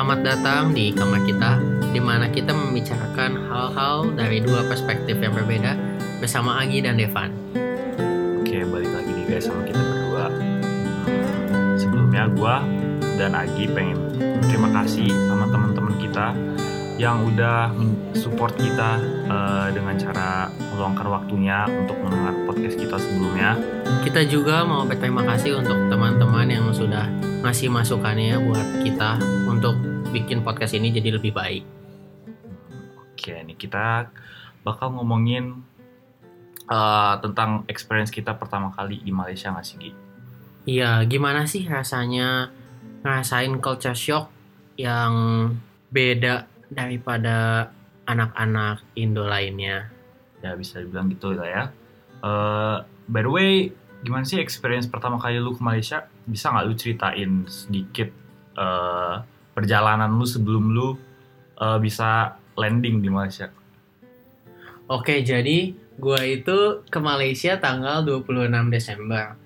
Selamat datang di kamar kita, di mana kita membicarakan hal-hal dari dua perspektif yang berbeda bersama Agi dan Devan. Oke, balik lagi nih guys sama kita berdua. Hmm, Sebelumnya gue dan Agi pengen terima kasih sama teman-teman kita yang udah support kita eh, dengan cara meluangkan waktunya untuk mendengar podcast kita sebelumnya. Kita juga mau berterima kasih untuk teman-teman yang sudah ngasih masukannya buat kita bikin podcast ini jadi lebih baik. Oke, nih kita bakal ngomongin eh, tentang experience kita pertama kali di Malaysia nggak sih, Gi? Iya, gimana sih rasanya ngerasain culture shock yang beda daripada anak-anak Indo lainnya? Ya bisa dibilang gitu lah ya. Eh, by the way, gimana sih experience pertama kali lu ke Malaysia? Bisa nggak lu ceritain sedikit eh, perjalanan lu sebelum lu eh, bisa landing di Malaysia? Oke, jadi gua itu ke Malaysia tanggal 26 Desember.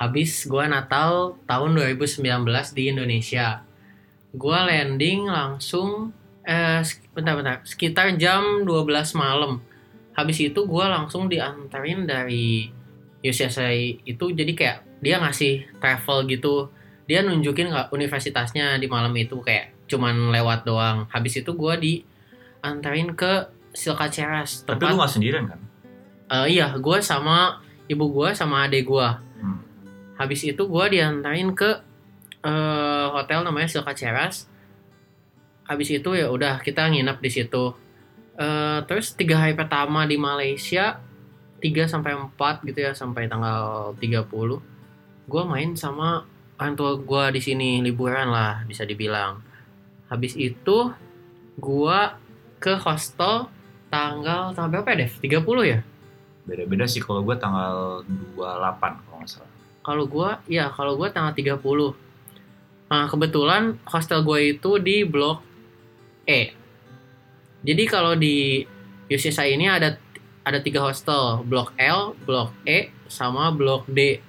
Habis gua Natal tahun 2019 di Indonesia. Gua landing langsung eh bentar-bentar, sekitar jam 12 malam. Habis itu gua langsung diantarin dari UCSI itu jadi kayak dia ngasih travel gitu. Dia nunjukin nggak universitasnya di malam itu kayak cuman lewat doang. Habis itu gua diantarin ke Silka Ceras Tapi lu nggak sendirian kan? Eh, iya, gue sama ibu gue sama adik gue. Hmm. Habis itu gue diantarin ke eh, hotel namanya Silka Ceras. Habis itu ya udah kita nginep di situ. Eh, terus tiga hari pertama di Malaysia, 3 sampai 4 gitu ya sampai tanggal 30. Gue main sama orang tua gue di sini liburan lah bisa dibilang. Habis itu gue ke hostel tanggal tanggal berapa ya, Dev? 30 ya? Beda-beda sih kalau gue tanggal 28 kalau nggak salah. Kalau gua, ya kalau gua tanggal 30. Nah, kebetulan hostel gue itu di blok E. Jadi kalau di UCSI ini ada ada tiga hostel, blok L, blok E, sama blok D.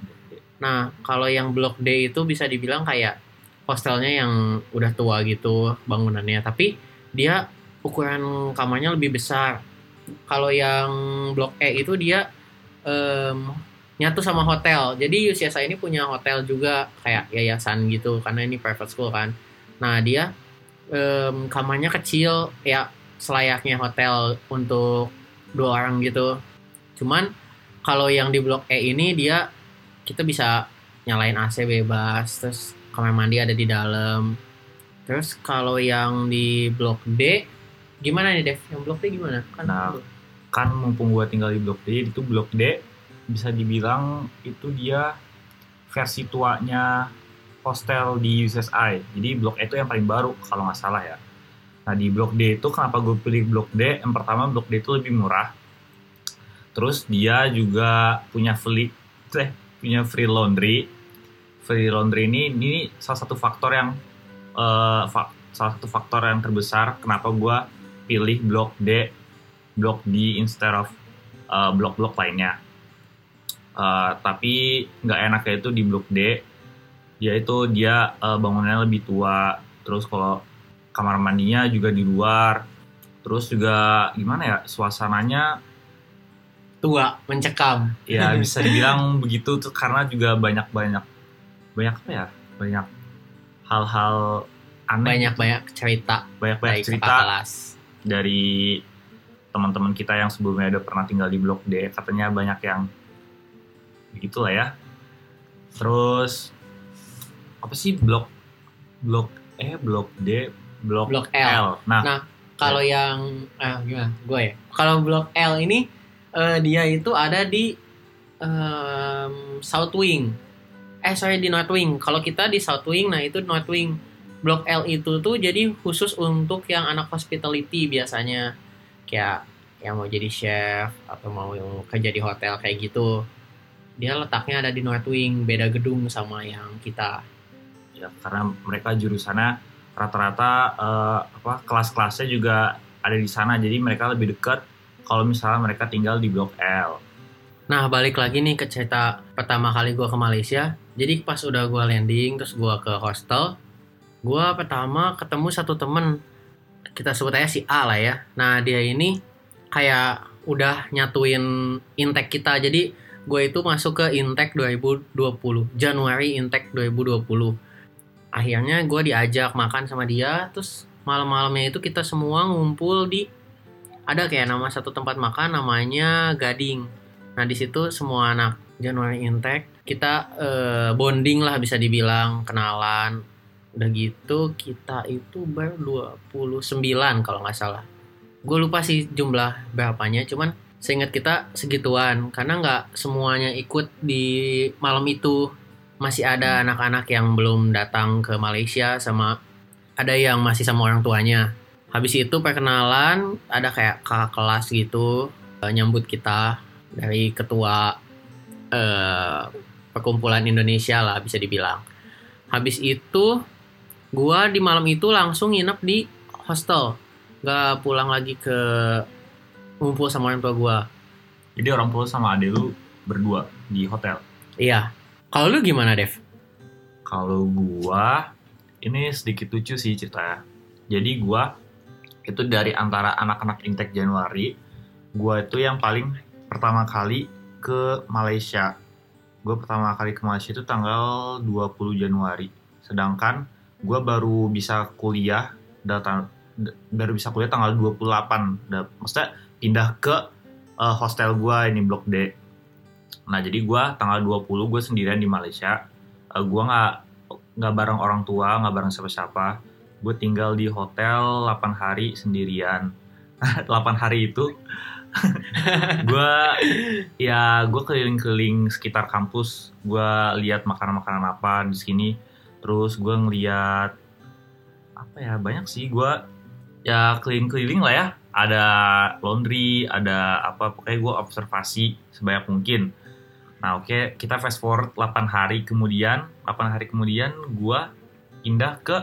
Nah, kalau yang blok D itu bisa dibilang kayak hostelnya yang udah tua gitu bangunannya, tapi dia ukuran kamarnya lebih besar. Kalau yang blok E itu dia em, nyatu sama hotel. Jadi UCSI ini punya hotel juga kayak yayasan gitu karena ini private school kan. Nah dia em, kamarnya kecil ya selayaknya hotel untuk dua orang gitu. Cuman kalau yang di blok E ini dia kita bisa nyalain AC bebas, terus kamar mandi ada di dalam. Terus kalau yang di blok D gimana nih Dev? Yang blok D gimana? Kan Nah, Kan mumpung gue tinggal di blok D, itu blok D bisa dibilang itu dia versi tuanya hostel di USSI. Jadi blok E itu yang paling baru kalau nggak salah ya. Nah di blok D itu kenapa gue pilih blok D? Yang pertama blok D itu lebih murah. Terus dia juga punya free, eh, punya free laundry. Free laundry ini ini salah satu faktor yang eh, fak- salah satu faktor yang terbesar kenapa gue pilih blok D, blok D instead of eh, blok-blok lainnya. Eh, tapi nggak enaknya itu di blok D, yaitu dia eh, bangunannya lebih tua. Terus kalau kamar mandinya juga di luar. Terus juga gimana ya suasananya tua mencekam. ya bisa dibilang begitu tuh karena juga banyak banyak banyak apa ya banyak hal-hal aneh Banyak-banyak cerita banyak banyak cerita kelas. dari teman-teman kita yang sebelumnya udah pernah tinggal di blok D katanya banyak yang begitulah ya terus apa sih blok blok E blok D blok, Blok L. nah, Nah, Kalau yang ah gimana? Gue ya. Kalau blok L ini eh, dia itu ada di em, South Wing. Eh sorry di North Wing. Kalau kita di South Wing, nah itu North Wing. Blok L itu tuh jadi khusus untuk yang anak hospitality biasanya. Kayak yang mau jadi chef atau mau yang kerja di hotel kayak gitu. Dia letaknya ada di North Wing, beda gedung sama yang kita. ya karena mereka jurusannya rata-rata eh, apa kelas-kelasnya juga ada di sana jadi mereka lebih dekat kalau misalnya mereka tinggal di blok L Nah, balik lagi nih ke cerita pertama kali gue ke Malaysia. Jadi pas udah gue landing, terus gue ke hostel, Gua pertama ketemu satu temen kita sebut aja si A lah ya. Nah dia ini kayak udah nyatuin intake kita. Jadi gue itu masuk ke intake 2020 Januari intake 2020. Akhirnya gue diajak makan sama dia. Terus malam-malamnya itu kita semua ngumpul di ada kayak nama satu tempat makan namanya Gading. Nah di situ semua anak Januari intake kita eh, bonding lah bisa dibilang kenalan. Udah gitu kita itu baru 29 kalau nggak salah. Gue lupa sih jumlah berapanya cuman seingat kita segituan. Karena nggak semuanya ikut di malam itu. Masih ada anak-anak yang belum datang ke Malaysia sama ada yang masih sama orang tuanya habis itu perkenalan ada kayak kakak kelas gitu eh, nyambut kita dari ketua eh, perkumpulan Indonesia lah bisa dibilang. Habis itu gua di malam itu langsung nginep di hostel. Gak pulang lagi ke ngumpul sama orang tua gua. Jadi orang tua sama adek lu berdua di hotel. iya. Kalau lu gimana Dev? Kalau gua ini sedikit lucu sih ceritanya. Jadi gua itu dari antara anak-anak Intek Januari, gua itu yang paling pertama kali ke Malaysia. Gue pertama kali ke Malaysia itu tanggal 20 Januari. Sedangkan gua baru bisa kuliah datang d- baru bisa kuliah tanggal 28. Da- Maksudnya pindah ke eh, hostel gua ini Blok D. Nah, jadi gua tanggal 20 gue sendirian di Malaysia. Eh, gua nggak nggak bareng orang tua, nggak bareng siapa-siapa. Gue tinggal di hotel 8 hari sendirian. 8 hari itu gue ya gue keliling-keliling sekitar kampus. Gue lihat makanan-makanan apa di sini. Terus gue ngeliat apa ya banyak sih gue ya keliling-keliling lah ya. Ada laundry, ada apa pokoknya gue observasi sebanyak mungkin. Nah oke kita fast forward 8 hari kemudian 8 hari kemudian gua pindah ke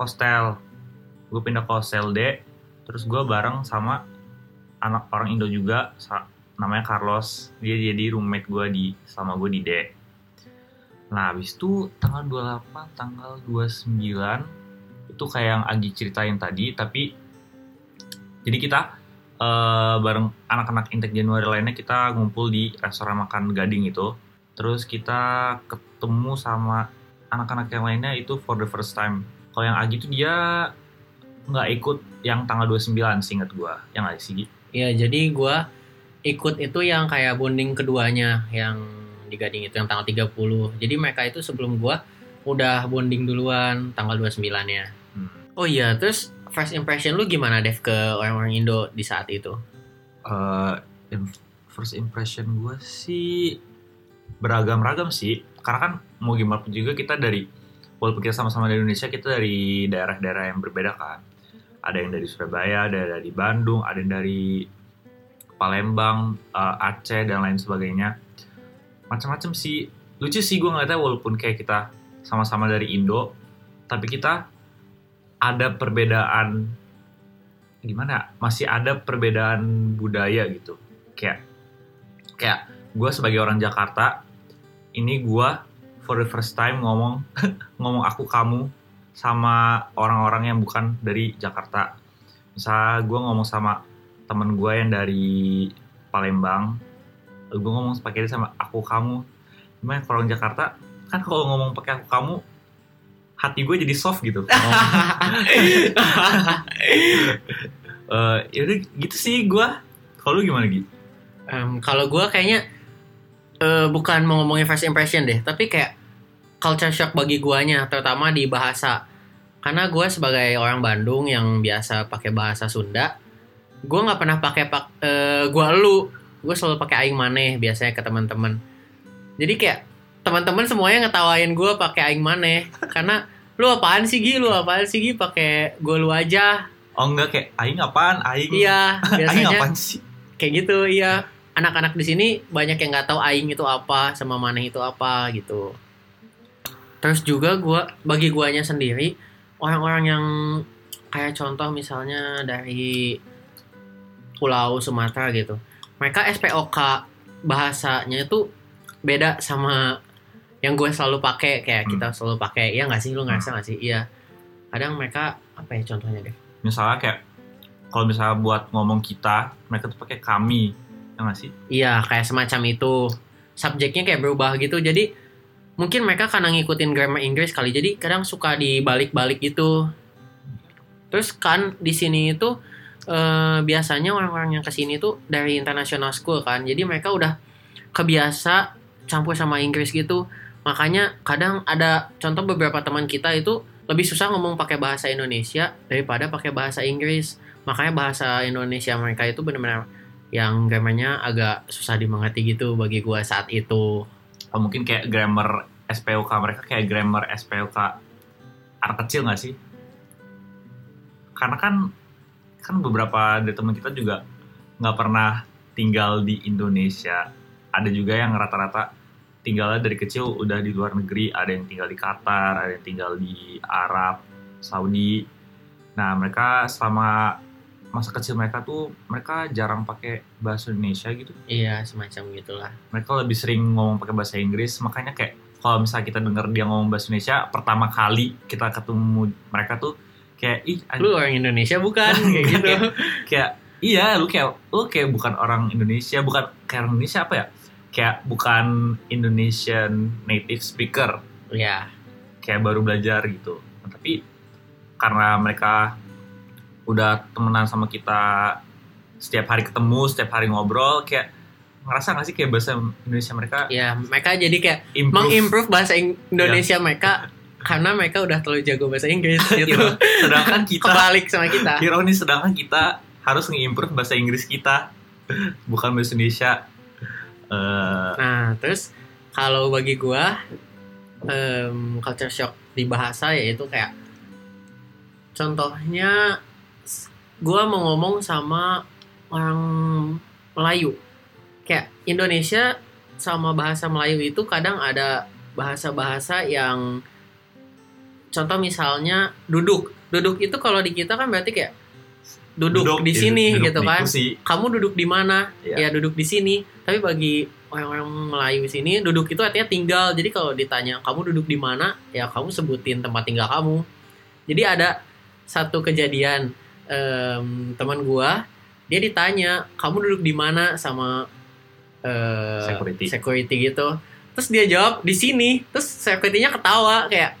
hostel gue pindah ke hostel D terus gua bareng sama anak orang Indo juga namanya Carlos dia jadi roommate gua di sama gue di D nah habis itu tanggal 28 tanggal 29 itu kayak yang Agi ceritain tadi tapi jadi kita eh, bareng anak-anak Intek Januari lainnya kita ngumpul di restoran makan Gading itu. Terus kita ketemu sama anak-anak yang lainnya itu for the first time. Kalau yang Agi tuh dia nggak ikut yang tanggal 29 seingat gua. Yang nggak sih? Iya, jadi gua ikut itu yang kayak bonding keduanya yang di Gading itu yang tanggal 30. Jadi mereka itu sebelum gua udah bonding duluan tanggal 29-nya. Hmm. Oh iya, terus first impression lu gimana Dev ke orang-orang Indo di saat itu? Eh, im- first impression gua sih beragam-ragam sih. Karena kan mau gimana pun juga kita dari walaupun kita sama-sama dari Indonesia, kita dari daerah-daerah yang berbeda kan. Ada yang dari Surabaya, ada yang dari Bandung, ada yang dari Palembang, eh, Aceh dan lain sebagainya. Macam-macam sih. Lucu sih gue ngeliatnya walaupun kayak kita sama-sama dari Indo, tapi kita ada perbedaan gimana? Masih ada perbedaan budaya gitu. Kayak kayak gue sebagai orang Jakarta, ini gue for the first time ngomong ngomong aku kamu sama orang-orang yang bukan dari Jakarta. Misal gue ngomong sama temen gue yang dari Palembang, gue ngomong pakai dia sama aku kamu. Gimana kalau orang Jakarta kan kalau ngomong pakai aku kamu hati gue jadi soft gitu. Eh yaudah gitu sih gue. Kalau lu gimana gitu? Em, kalau gua kayaknya eh, bukan mau ngomongin first impression deh, tapi kayak culture shock bagi guanya, terutama di bahasa. Karena gua sebagai orang Bandung yang biasa pakai bahasa Sunda, gua nggak pernah pakai pak eh, gua lu, gue selalu pakai aing maneh biasanya ke teman-teman. Jadi kayak teman-teman semuanya ngetawain gua pakai aing maneh karena lu apaan sih Gi? Lu apaan sih Gi? Pakai gua lu aja. Oh enggak kayak aing apaan? Aing. Iya, aing biasanya apaan sih? kayak gitu iya anak-anak di sini banyak yang nggak tahu aing itu apa sama maneh itu apa gitu. Terus juga gua bagi guanya sendiri orang-orang yang kayak contoh misalnya dari Pulau Sumatera gitu mereka SPOK bahasanya itu beda sama yang gue selalu pakai kayak Hmm. kita selalu pakai iya nggak sih? Lu ngerasa nggak sih? Iya. Kadang mereka apa ya contohnya deh? Misalnya kayak kalau misalnya buat ngomong kita mereka tuh pakai kami ya nggak sih? Iya kayak semacam itu. Subjeknya kayak berubah gitu. Jadi mungkin mereka karena ngikutin grammar Inggris kali jadi kadang suka dibalik-balik gitu. Terus kan di sini itu eh, biasanya orang-orang yang ke sini tuh dari international school kan. Jadi mereka udah kebiasa campur sama Inggris gitu. Makanya kadang ada contoh beberapa teman kita itu lebih susah ngomong pakai bahasa Indonesia daripada pakai bahasa Inggris. Makanya bahasa Indonesia mereka itu benar-benar yang grammarnya agak susah dimengerti gitu bagi gua saat itu. Atau mungkin kayak grammar SPOK mereka kayak grammar SPOK anak kecil nggak sih? Karena kan kan beberapa dari teman kita juga nggak pernah tinggal di Indonesia. Ada juga yang rata-rata tinggalnya dari kecil udah di luar negeri. Ada yang tinggal di Qatar ada yang tinggal di Arab Saudi. Nah mereka selama masa kecil mereka tuh mereka jarang pakai bahasa Indonesia gitu. Iya semacam gitulah. Mereka lebih sering ngomong pakai bahasa Inggris makanya kayak kalau misalnya kita denger dia ngomong bahasa Indonesia pertama kali kita ketemu mereka tuh kayak ih lu orang Indonesia bukan? Kayak gitu. Kayak iya lu kayak lu kayak bukan orang Indonesia bukan kayak orang Indonesia apa ya? Kayak bukan Indonesian native speaker. Ya kayak baru belajar gitu. Nah, tapi karena mereka udah temenan sama kita setiap hari ketemu setiap hari ngobrol kayak ngerasa gak sih kayak bahasa Indonesia mereka ya mereka jadi kayak improve. mengimprove bahasa Ing- Indonesia mereka karena mereka udah terlalu jago bahasa Inggris gitu. Iya. sedangkan kita kebalik sama kita. Ironis sedangkan kita harus nge-improve bahasa Inggris kita bukan bahasa Indonesia. Eh, Nah, terus kalau bagi gua em, culture shock di bahasa yaitu kayak contohnya gua mau ngomong sama orang Melayu. Kayak Indonesia sama bahasa Melayu itu kadang ada bahasa-bahasa yang contoh misalnya duduk. Duduk itu kalau di kita kan berarti kayak duduk, di sini duduk gitu di kan kursi. kamu duduk di mana? Iya. Ya duduk di sini. Tapi bagi orang-orang Melayu sini duduk itu artinya tinggal. Jadi kalau ditanya kamu duduk di mana, ya kamu sebutin tempat tinggal kamu. Jadi ada satu kejadian em, teman gua, dia ditanya kamu duduk di mana sama eh, Security. security gitu. Terus dia jawab di sini. Terus security-nya ketawa kayak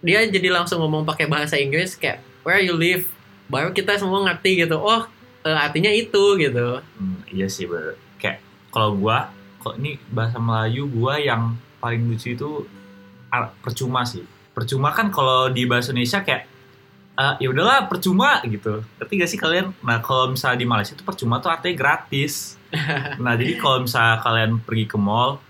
dia jadi langsung ngomong pakai bahasa Inggris kayak where you live. Baru kita semua ngerti gitu. Oh, eh, artinya itu gitu. Hmm, iya sih bener. Kayak kalau gua, kok ini bahasa Melayu gua yang paling lucu itu percuma sih. Percuma kan kalau di bahasa Indonesia kayak eh, ya udahlah percuma gitu. Ngerti gak sih kalian? Nah kalau misalnya di Malaysia itu percuma tuh artinya gratis. nah jadi kalau misalnya kalian pergi ke mall,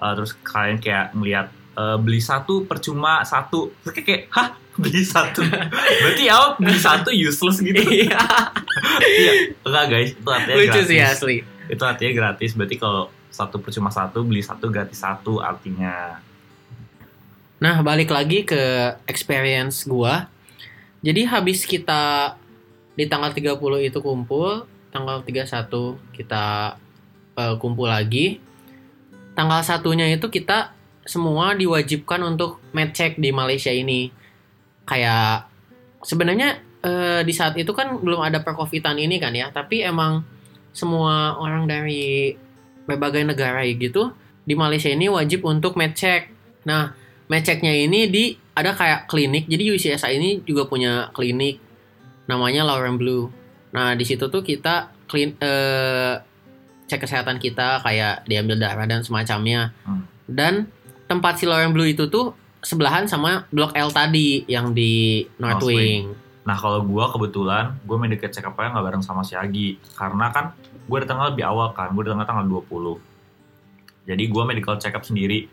eh, terus kalian kayak ngelihat eh, beli satu percuma satu, terus kayak, kayak hah beli satu, berarti ya beli satu useless gitu. Iya, Iya, enggak guys, itu artinya lucu gratis sih asli. itu artinya gratis berarti kalau satu percuma satu beli satu gratis satu artinya Nah, balik lagi ke experience gua. Jadi habis kita di tanggal 30 itu kumpul, tanggal 31 kita eh, kumpul lagi. Tanggal satunya itu kita semua diwajibkan untuk med check di Malaysia ini. Kayak sebenarnya eh, di saat itu kan belum ada perkovitan ini kan ya, tapi emang semua orang dari berbagai negara gitu di Malaysia ini wajib untuk med check. Nah, Meceknya ini di ada kayak klinik. Jadi UCSI ini juga punya klinik namanya Lauren Blue. Nah, di situ tuh kita klin eh, cek kesehatan kita kayak diambil darah dan semacamnya. Hmm. Dan tempat si Lauren Blue itu tuh sebelahan sama Blok L tadi yang di North North Wing. nah kalau gue kebetulan gue medical check up nggak bareng sama si Agi karena kan gue datangnya lebih awal kan gue datangnya tanggal 20 jadi gue medical check up sendiri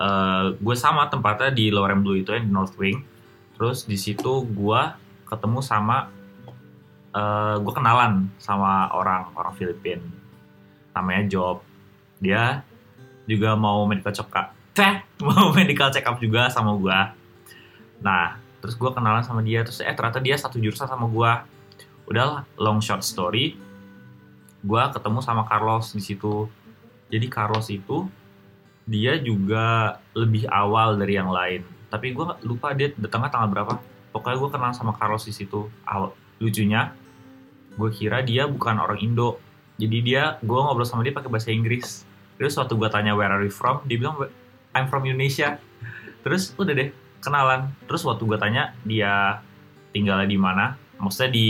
Eh gue sama tempatnya di Lauren Blue itu yang di North Wing. Terus di situ gue ketemu sama eh gue kenalan sama orang orang Filipin. Namanya Job. Dia juga mau medical check up. Teh, mau medical check up juga sama gue nah terus gue kenalan sama dia. Terus eh ternyata dia satu jurusan sama gue udahlah long short story. Gue ketemu sama Carlos di situ. Jadi Carlos itu dia juga lebih awal dari yang lain. Tapi gue lupa dia datangnya tanggal berapa. Pokoknya gue kenal sama Carlos di situ. Lucunya gue kira dia bukan orang Indo. Jadi dia gue ngobrol sama dia pakai bahasa Inggris. Terus waktu gue tanya where are you from? dia bilang I'm from Indonesia. Terus udah deh kenalan. Terus waktu gue tanya dia tinggalnya di mana? Maksudnya di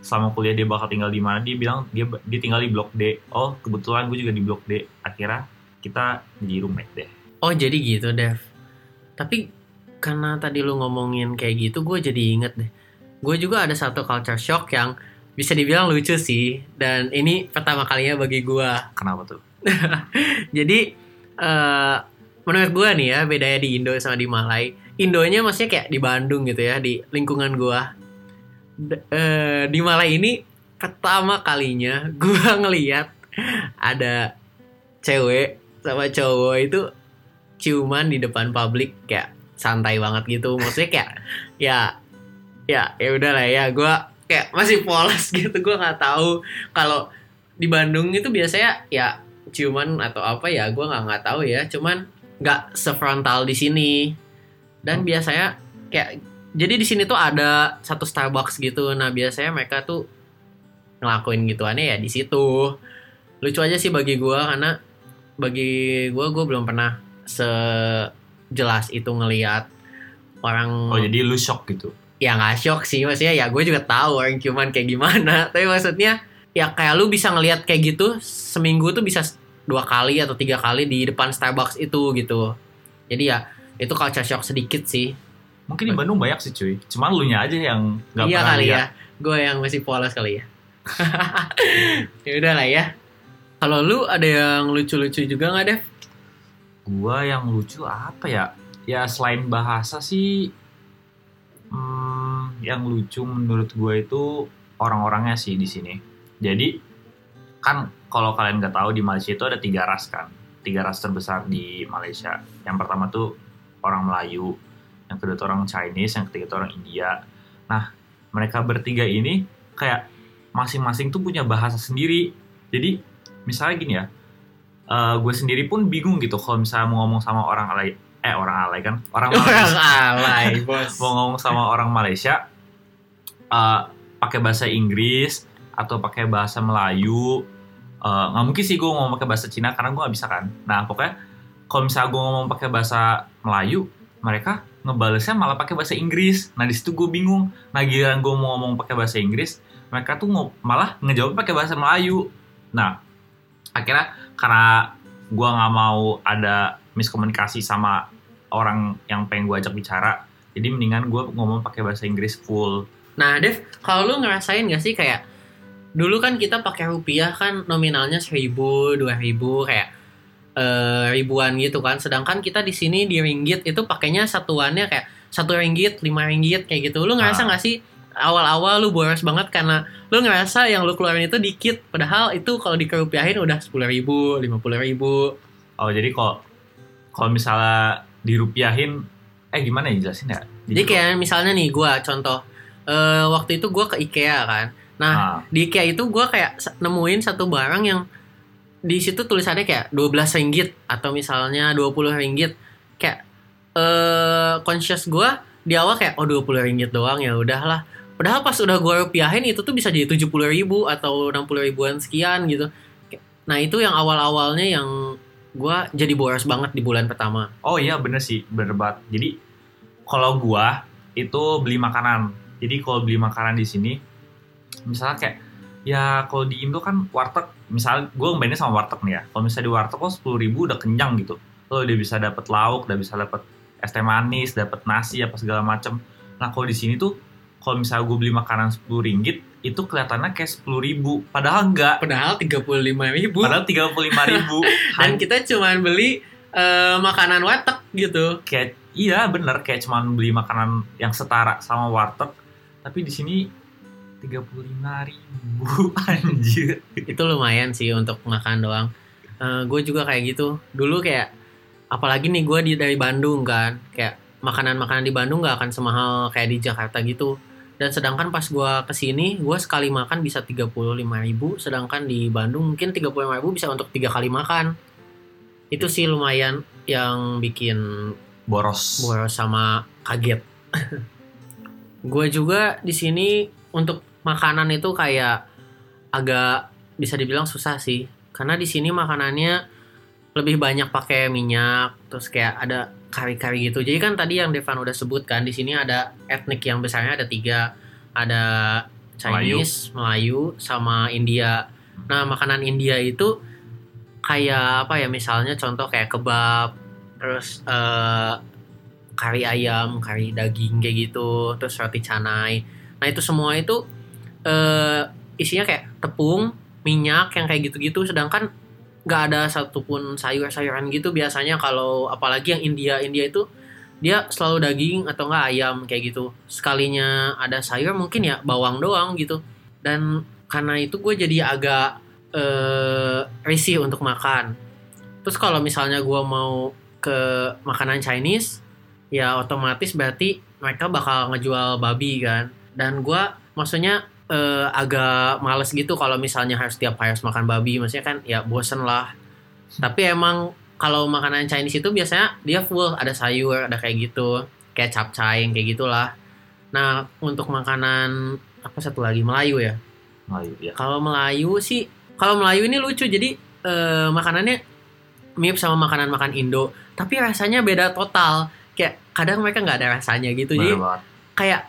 selama kuliah dia bakal tinggal di mana? Dia bilang dia dia tinggal di blok D. Oh kebetulan gue juga di blok D. Akhirnya kita jadi roommate deh Oh jadi gitu Dev. Tapi karena tadi lu ngomongin kayak gitu, gue jadi inget deh. Gue juga ada satu culture shock yang bisa dibilang lucu sih. Dan ini pertama kalinya bagi gue. kenapa tuh Jadi eh menurut gue nih ya bedanya di Indo sama di Malai. Indonya maksudnya kayak di Bandung gitu ya di lingkungan gue. Eh, di Malai ini pertama kalinya gue ngeliat ada cewek sama cowok itu ciuman di depan publik kayak santai banget gitu. Maksudnya kayak ya ya ya udah lah ya gue kayak masih polos gitu gue nggak tahu. Kalau di Bandung itu biasanya ya ciuman atau apa ya gue nggak nggak tahu ya. Cuman nggak sefrontal di sini. Dan biasanya kayak jadi di sini tuh ada satu Starbucks gitu. Nah biasanya mereka tuh ngelakuin gituannya ya di situ. Lucu aja sih bagi gue karena bagi gue gue belum pernah sejelas itu ngelihat orang oh jadi lu shock gitu? Ya nggak shock sih maksudnya ya gue juga tahu orang cuman kayak gimana. Tapi maksudnya ya kayak lu bisa ngelihat kayak gitu seminggu tuh bisa dua kali atau tiga kali di depan Starbucks itu gitu. Jadi ya itu culture shock sedikit sih. Mungkin di Bandung banyak sih cuy. Cuman lu nya aja yang nggak iya pernah kali ya. gue yang masih polos kali ya. Ya udah lah ya kalau lu ada yang lucu-lucu juga nggak Dev? gua yang lucu apa ya? Ya selain bahasa sih hmm, yang lucu menurut gua itu orang-orangnya sih di sini. Jadi kan kalau kalian nggak tahu di Malaysia itu ada tiga ras kan. Tiga ras terbesar di Malaysia. Yang pertama tuh orang Melayu yang kedua tuh orang Chinese yang ketiga tuh orang India. Nah mereka bertiga ini kayak masing-masing tuh punya bahasa sendiri. Jadi misalnya gini ya gue sendiri pun bingung gitu kalau misalnya mau ngomong sama orang alay eh orang alay kan? Orang orang Malaysia. alay bos. Mau ngomong sama orang Malaysia eh, pakai bahasa Inggris atau pakai bahasa Melayu eh, nggak mungkin sih gue ngomong pakai bahasa Cina karena gue nggak bisa kan? Nah pokoknya kalau misalnya gue ngomong pakai bahasa Melayu mereka ngebalesnya malah pakai bahasa Inggris. Nah di situ gue bingung. Nah giliran gue mau ngomong pakai bahasa Inggris mereka tuh malah ngejawab pakai bahasa Melayu. Nah akhirnya karena gue nggak mau ada miskomunikasi sama orang yang pengen gue ajak bicara jadi mendingan gue ngomong pakai bahasa Inggris full Nah, Dev, kalau lu ngerasain gak sih kayak dulu kan kita pakai rupiah kan nominalnya seribu, dua ribu kayak eh, ribuan gitu kan. Sedangkan kita di sini di ringgit itu pakainya satuannya kayak satu ringgit, lima ringgit kayak gitu. Lu ngerasa Ah. gak sih awal-awal lu boros banget karena lu ngerasa yang lu keluarin itu dikit, padahal itu kalau dikerupiahin udah sepuluh ribu, lima puluh ribu. oh jadi kalau kalau misalnya dirupiahin eh gimana ya jelasin ya? Jadi kayak misalnya nih gua contoh eh, waktu itu gua ke IKEA kan. Nah, ah, di IKEA itu gue kayak nemuin satu barang yang di situ tulisannya kayak 12 ringgit atau misalnya 20 ringgit. Kayak eh conscious gue di awal kayak oh 20 ringgit doang ya udahlah padahal pas udah gue rupiahin itu tuh bisa jadi 70 ribu atau 60 ribuan sekian gitu. Nah itu yang awal-awalnya yang gue jadi boros banget di bulan pertama. Oh iya bener sih bener jadi kalau gua itu beli makanan. Jadi kalau beli makanan di sini misalnya kayak ya kalau di Indo kan warteg. Misalnya gue ngebandingin sama warteg nih ya. Kalau misalnya di warteg kok sepuluh ribu udah kenyang gitu. Lo udah bisa dapet lauk udah bisa dapet es teh manis dapet nasi apa segala macem. Nah kalau di sini tuh kalau misalnya gue beli makanan sepuluh ringgit itu kelihatannya kayak sepuluh ribu. Padahal enggak. Padahal 35 ribu. Padahal tiga puluh lima ribu. Dan kita cuman beli eh, makanan warteg gitu. Kayak iya bener. Kayak cuman beli makanan yang setara sama warteg. Tapi di sini tiga puluh lima ribu. Anjir. Itu lumayan sih untuk makan doang. gue juga kayak gitu. Dulu kayak apalagi nih gue di dari Bandung kan, kayak makanan-makanan di Bandung gak akan semahal kayak di Jakarta gitu. Dan sedangkan pas gue ke sini, gue sekali makan bisa 35.000 ribu, sedangkan di Bandung mungkin 35.000 ribu bisa untuk tiga kali makan. Itu sih lumayan yang bikin boros boros sama kaget. Gue juga di sini untuk makanan itu kayak agak bisa dibilang susah sih. Karena di sini makanannya lebih banyak pakai minyak, terus kayak ada kari-kari gitu. Jadi kan tadi yang Devan udah sebutkan di sini ada etnik yang besarnya ada tiga, ada Chinese, Melayu, sama India. Nah makanan India itu kayak apa ya misalnya contoh kayak kebab, terus eh, kari ayam, kari daging kayak gitu, terus roti canai. Nah itu semua itu eh, isinya kayak tepung, minyak yang kayak gitu-gitu. Sedangkan nggak ada satupun sayur-sayuran gitu biasanya kalau apalagi yang India India itu dia selalu daging atau enggak ayam kayak gitu. Sekalinya ada sayur mungkin ya bawang doang gitu. Dan karena itu gue jadi agak eh, risih untuk makan. Terus kalau misalnya gue mau ke makanan Chinese, ya otomatis berarti mereka bakal ngejual babi kan. Dan gue maksudnya eh, agak males gitu kalau misalnya harus tiap hari harus makan babi. Maksudnya kan ya bosen lah. Tapi emang kalau makanan Chinese itu biasanya dia full ada sayur, ada kayak gitu, kayak capcay kayak gitulah. Nah untuk makanan apa satu lagi Melayu ya. Melayu ya. Kalau Melayu sih, kalau Melayu ini lucu jadi eh, makanannya mirip sama makanan makan Indo, tapi rasanya beda total. Kayak kadang mereka nggak ada rasanya gitu. Jadi Bener banget. kayak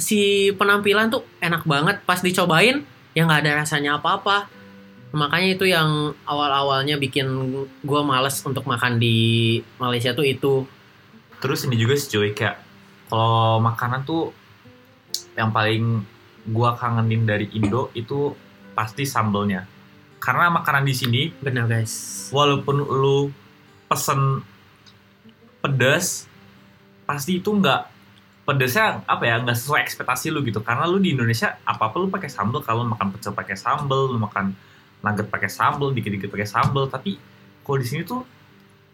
si penampilan tuh enak banget pas dicobain ya nggak ada rasanya apa-apa. Makanya itu yang awal-awalnya bikin gua males untuk makan di Malaysia tuh itu. Terus ini juga sih cuy kayak kalau makanan tuh yang paling gua kangenin dari Indo itu pasti sambelnya. Karena makanan di sini Bener guys. walaupun lu pesen pedas pasti itu nggak pedasnya apa ya nggak sesuai ekspektasi lu gitu. Karena lu di Indonesia apa apa lu pakai sambal. Kalau makan pecel pakai sambal lu makan nugget pakai sambal dikit-dikit pakai sambal. Tapi kalau di sini tuh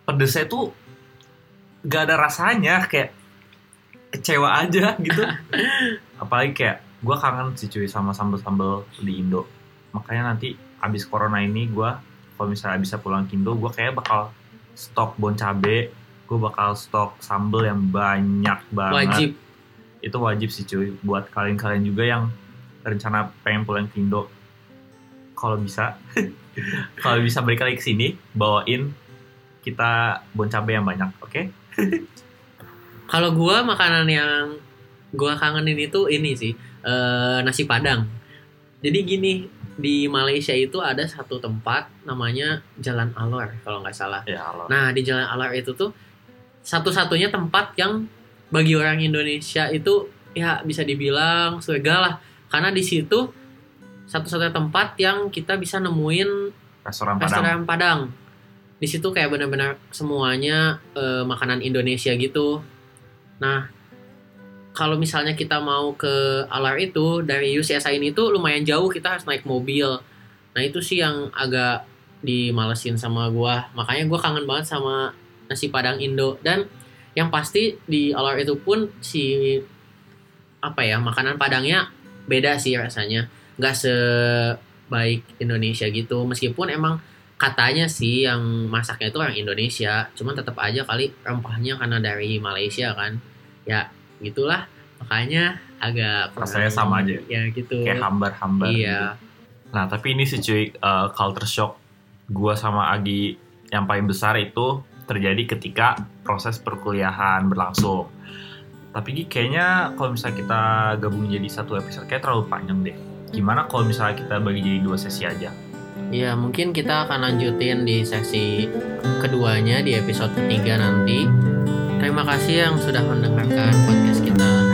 pedasnya tuh nggak ada rasanya. Kayak kecewa aja gitu. Apalagi kayak gua kangen sih cuy sama sambal-sambal di Indo. Makanya nanti abis corona ini gua kalau misalnya bisa pulang ke Indo gue kayak bakal stok bon cabe gue bakal stok sambel yang banyak banget Wajib. itu wajib sih cuy buat kalian-kalian juga yang rencana pengen pulang ke Indo kalau bisa kalau bisa balik lagi ke sini bawain kita bon cabe yang banyak oke Kalau gua makanan yang gua kangenin itu ini sih eh, nasi padang. Jadi gini di Malaysia itu ada satu tempat namanya Jalan Alor kalau nggak salah. ya Nah di Jalan Alor itu tuh satu-satunya tempat yang bagi orang Indonesia itu ya bisa dibilang surga lah karena di situ satu-satunya tempat yang kita bisa nemuin restoran Padang restoran Padang. Di situ kayak benar-benar semuanya eh, makanan Indonesia gitu. Nah, kalau misalnya kita mau ke Alar itu dari UCSI ini tuh lumayan jauh, kita harus naik mobil. Nah, itu sih yang agak dimalesin sama gua. Makanya gua kangen banget sama nasi Padang Indo dan yang pasti di Alar itu pun si apa ya, makanan Padangnya beda sih rasanya. Nggak sebaik Indonesia gitu. Meskipun emang katanya sih yang masaknya itu orang Indonesia cuman tetap aja kali rempahnya karena dari Malaysia kan ya gitulah makanya agak kurang- Rasanya sama aja. ya gitu kayak hambar-hambar gitu. iya Nah, tapi ini sih cuy, uh, culture shock gua sama Agi yang paling besar itu terjadi ketika proses perkuliahan berlangsung. Tapi kayaknya kalau misalnya kita gabung jadi satu episode kayak terlalu panjang deh. Gimana kalau misalnya kita bagi jadi dua sesi aja? Iya, mungkin kita akan lanjutin di sesi keduanya di episode ketiga nanti. Terima kasih yang sudah mendengarkan podcast kita